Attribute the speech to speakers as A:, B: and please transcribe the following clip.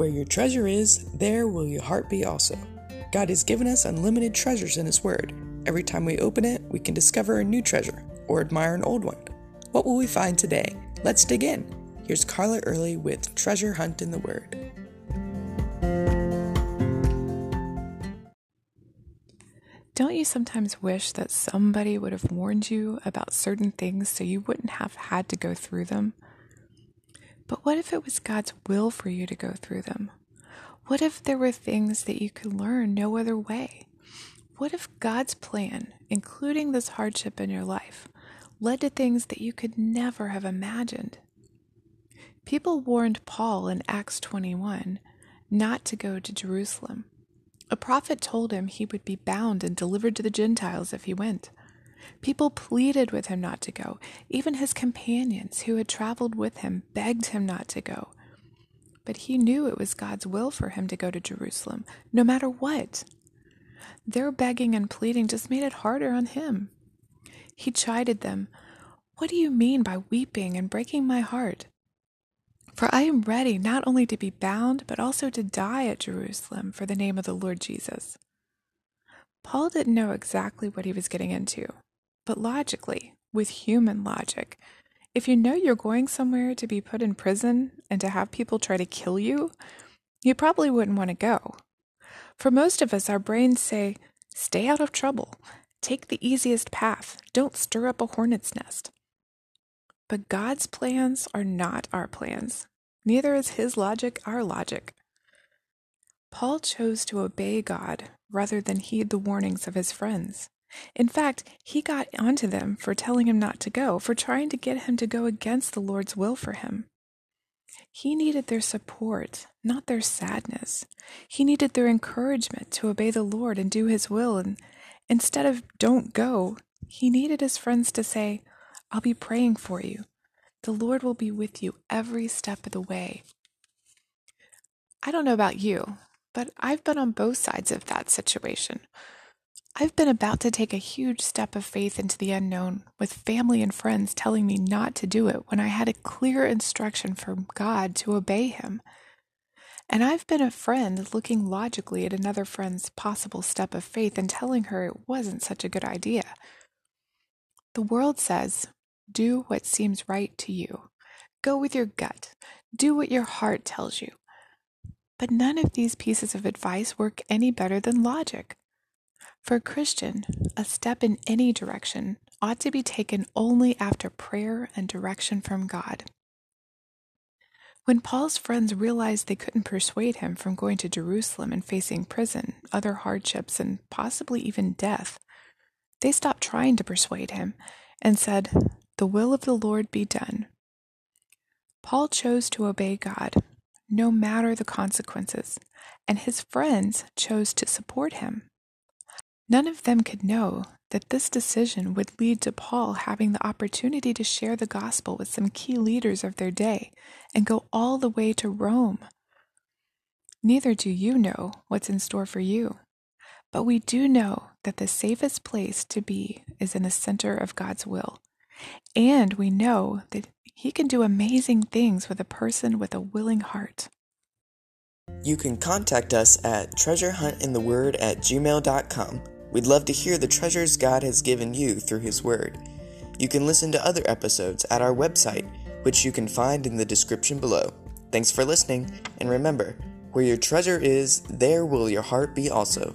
A: Where your treasure is, there will your heart be also. God has given us unlimited treasures in His Word. Every time we open it, we can discover a new treasure or admire an old one. What will we find today? Let's dig in. Here's Carla Early with Treasure Hunt in the Word.
B: Don't you sometimes wish that somebody would have warned you about certain things so you wouldn't have had to go through them? But what if it was God's will for you to go through them? What if there were things that you could learn no other way? What if God's plan, including this hardship in your life, led to things that you could never have imagined? People warned Paul in Acts 21 not to go to Jerusalem. A prophet told him he would be bound and delivered to the Gentiles if he went. People pleaded with him not to go. Even his companions who had traveled with him begged him not to go. But he knew it was God's will for him to go to Jerusalem, no matter what. Their begging and pleading just made it harder on him. He chided them. What do you mean by weeping and breaking my heart? For I am ready not only to be bound, but also to die at Jerusalem for the name of the Lord Jesus. Paul didn't know exactly what he was getting into, but logically, with human logic, if you know you're going somewhere to be put in prison and to have people try to kill you, you probably wouldn't want to go. For most of us, our brains say, stay out of trouble, take the easiest path, don't stir up a hornet's nest. But God's plans are not our plans. Neither is His logic our logic. Paul chose to obey God rather than heed the warnings of his friends. In fact, he got onto them for telling him not to go, for trying to get him to go against the Lord's will for him. He needed their support, not their sadness. He needed their encouragement to obey the Lord and do his will. And instead of don't go, he needed his friends to say, I'll be praying for you. The Lord will be with you every step of the way. I don't know about you, but I've been on both sides of that situation. I've been about to take a huge step of faith into the unknown with family and friends telling me not to do it when I had a clear instruction from God to obey Him. And I've been a friend looking logically at another friend's possible step of faith and telling her it wasn't such a good idea. The world says, do what seems right to you. Go with your gut. Do what your heart tells you. But none of these pieces of advice work any better than logic. For a Christian, a step in any direction ought to be taken only after prayer and direction from God. When Paul's friends realized they couldn't persuade him from going to Jerusalem and facing prison, other hardships, and possibly even death, they stopped trying to persuade him and said, The will of the Lord be done. Paul chose to obey God, no matter the consequences, and his friends chose to support him. None of them could know that this decision would lead to Paul having the opportunity to share the gospel with some key leaders of their day and go all the way to Rome. Neither do you know what's in store for you, but we do know that the safest place to be is in the center of God's will. And we know that he can do amazing things with a person with a willing heart.
A: You can contact us at treasurehuntintheword at gmail.com. We'd love to hear the treasures God has given you through His Word. You can listen to other episodes at our website, which you can find in the description below. Thanks for listening, and remember, where your treasure is, there will your heart be also.